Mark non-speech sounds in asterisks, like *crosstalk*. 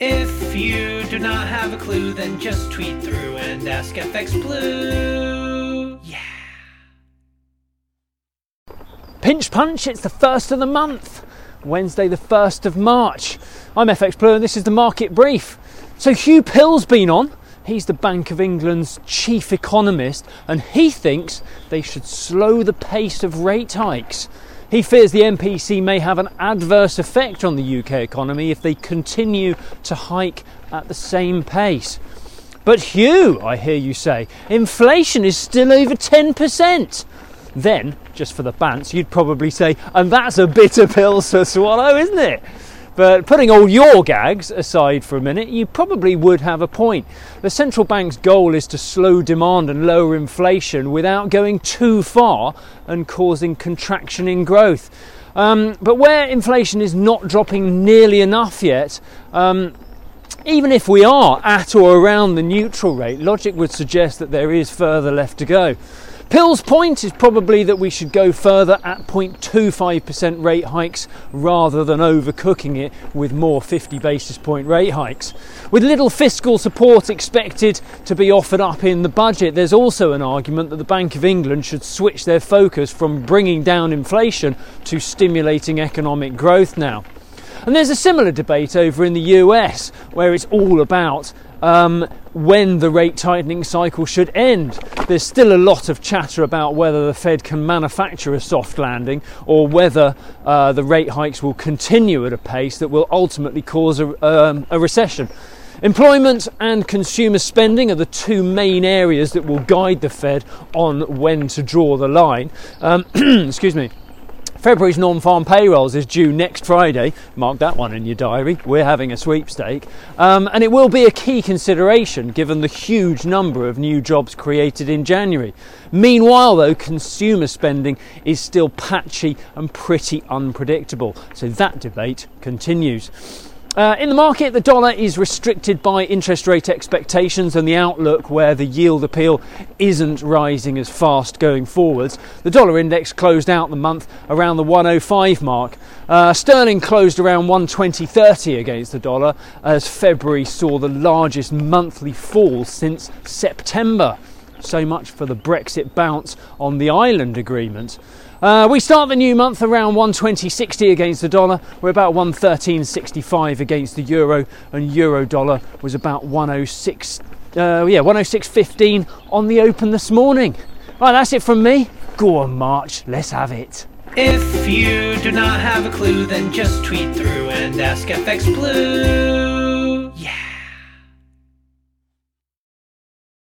If you do not have a clue, then just tweet through and ask FX Blue. Yeah. Pinch punch, it's the first of the month, Wednesday, the 1st of March. I'm FX Blue and this is the market brief. So, Huw Pill's been on. He's the Bank of England's chief economist, and he thinks they should slow the pace of rate hikes. He fears the MPC may have an adverse effect on the UK economy if they continue to hike at the same pace. But Huw, I hear you say, inflation is still over 10%. Then, just for the bants, you'd probably say, and that's a bitter pill to swallow, isn't it? But putting all your gags aside for a minute, you probably would have a point. The central bank's goal is to slow demand and lower inflation without going too far and causing contraction in growth. Um, but where inflation is not dropping nearly enough yet, um, even if we are at or around the neutral rate, logic would suggest that there is further left to go. Pill's point is probably that we should go further at 0.25% rate hikes rather than overcooking it with more 50 basis point rate hikes. With little fiscal support expected to be offered up in the budget, there's also an argument that the Bank of England should switch their focus from bringing down inflation to stimulating economic growth now. And there's a similar debate over in the US where it's all about um, when the rate tightening cycle should end. There's still a lot of chatter about whether the Fed can manufacture a soft landing or whether uh, the rate hikes will continue at a pace that will ultimately cause a, um, a recession. Employment and consumer spending are the two main areas that will guide the Fed on when to draw the line. Um, *clears throat* excuse me. February's non farm payrolls is due next Friday. Mark that one in your diary. We're having a sweepstake. Um, and it will be a key consideration given the huge number of new jobs created in January. Meanwhile, though, consumer spending is still patchy and pretty unpredictable. So that debate continues. Uh, in the market, the dollar is restricted by interest rate expectations and the outlook where the yield appeal isn't rising as fast going forwards. The dollar index closed out the month around the 105 mark. Uh, sterling closed around 120.30 against the dollar as February saw the largest monthly fall since September. So much for the Brexit bounce on the island agreement. Uh, we start the new month around 120.60 against the dollar. We're about 113.65 against the euro, and euro dollar was about 106. Uh, yeah, 106.15 on the open this morning. Right, that's it from me. Go on, March. Let's have it. If you do not have a clue, then just tweet through and ask FX Blue.